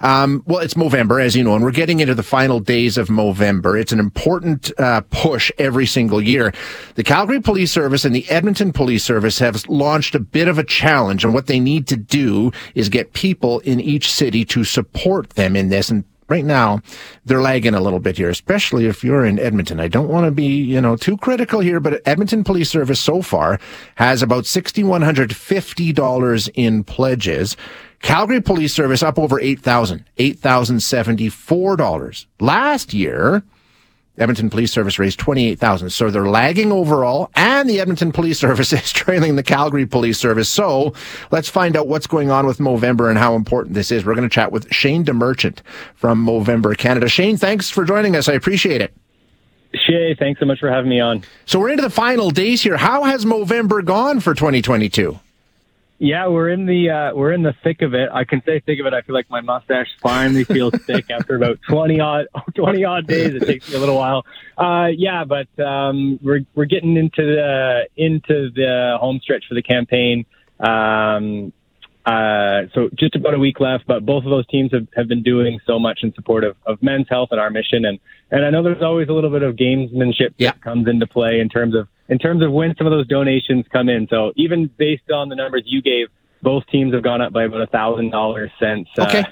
Um, well, it's Movember, as you know, and we're getting into the final days of Movember. It's an important uh, push every single year. The Calgary Police Service and the Edmonton Police Service have launched a bit of a challenge, and what they need to do is get people in each city to support them in this. And right now they're lagging a little bit here, especially if you're in Edmonton. I don't want to be, you know, too critical here, but Edmonton Police Service so far has about $6,150 in pledges. Calgary Police Service up over 8,000, $8,074. Last year, Edmonton Police Service raised 28,000. So they're lagging overall and the Edmonton Police Service is trailing the Calgary Police Service. So let's find out what's going on with Movember and how important this is. We're going to chat with Shane DeMerchant from Movember Canada. Shane, thanks for joining us. I appreciate it. Shay, thanks so much for having me on. So we're into the final days here. How has Movember gone for 2022? Yeah, we're in the uh, we're in the thick of it. I can say thick of it. I feel like my mustache finally feels thick after about twenty odd twenty odd days. It takes me a little while. Uh, yeah, but um, we're we're getting into the into the home stretch for the campaign. Um, uh, so just about a week left, but both of those teams have, have been doing so much in support of, of men's health and our mission. And, and I know there's always a little bit of gamesmanship yeah. that comes into play in terms of in terms of when some of those donations come in. So even based on the numbers you gave, both teams have gone up by about a thousand dollars since okay. uh,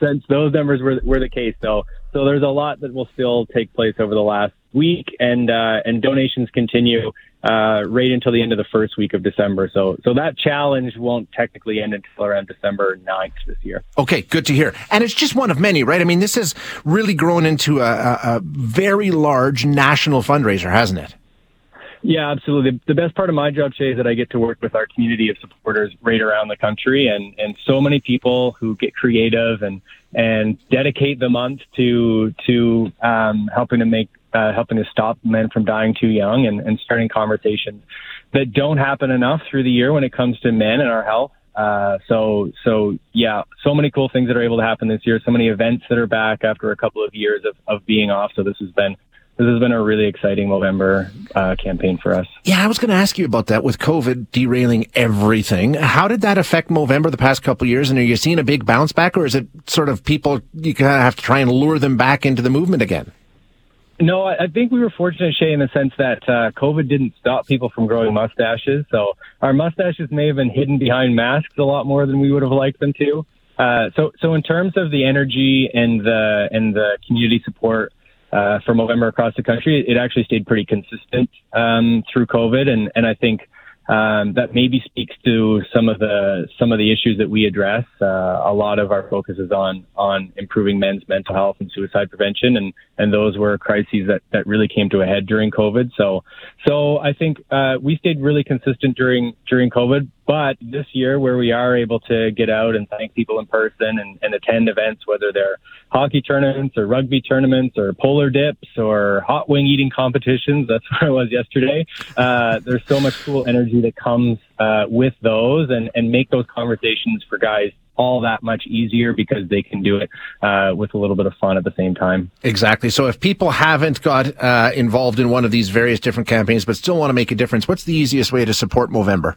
since those numbers were were the case. So so there's a lot that will still take place over the last week, and uh, and donations continue uh, right until the end of the first week of December. So so that challenge won't technically end until around December 9th this year. Okay, good to hear. And it's just one of many, right? I mean, this has really grown into a, a, a very large national fundraiser, hasn't it? Yeah, absolutely. The best part of my job, Shay, is that I get to work with our community of supporters right around the country, and and so many people who get creative and and dedicate the month to to um, helping to make uh, helping to stop men from dying too young, and, and starting conversations that don't happen enough through the year when it comes to men and our health. Uh, so, so yeah, so many cool things that are able to happen this year. So many events that are back after a couple of years of, of being off. So this has been this has been a really exciting Movember uh, campaign for us. Yeah, I was going to ask you about that with COVID derailing everything. How did that affect Movember the past couple of years? And are you seeing a big bounce back, or is it sort of people you kind of have to try and lure them back into the movement again? No, I think we were fortunate, Shay, in the sense that uh, COVID didn't stop people from growing mustaches. So our mustaches may have been hidden behind masks a lot more than we would have liked them to. Uh, so, so in terms of the energy and the and the community support, uh, for Movember across the country, it actually stayed pretty consistent um, through COVID, and and I think um, that maybe speaks to some of the some of the issues that we address. Uh, a lot of our focus is on on improving men's mental health and suicide prevention, and and those were crises that that really came to a head during COVID. So so I think uh, we stayed really consistent during during COVID. But this year, where we are able to get out and thank people in person and, and attend events, whether they're hockey tournaments or rugby tournaments or polar dips or hot wing eating competitions, that's where I was yesterday. Uh, there's so much cool energy that comes uh, with those and, and make those conversations for guys all that much easier because they can do it uh, with a little bit of fun at the same time. Exactly. So if people haven't got uh, involved in one of these various different campaigns but still want to make a difference, what's the easiest way to support Movember?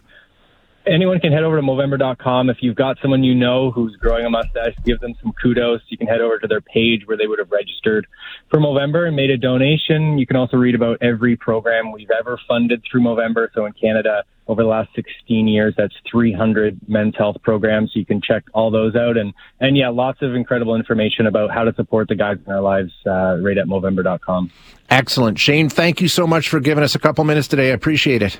Anyone can head over to Movember.com. If you've got someone you know who's growing a mustache, give them some kudos. You can head over to their page where they would have registered for Movember and made a donation. You can also read about every program we've ever funded through Movember. So in Canada, over the last 16 years, that's 300 men's health programs. You can check all those out. And, and yeah, lots of incredible information about how to support the guys in our lives uh, right at Movember.com. Excellent. Shane, thank you so much for giving us a couple minutes today. I appreciate it.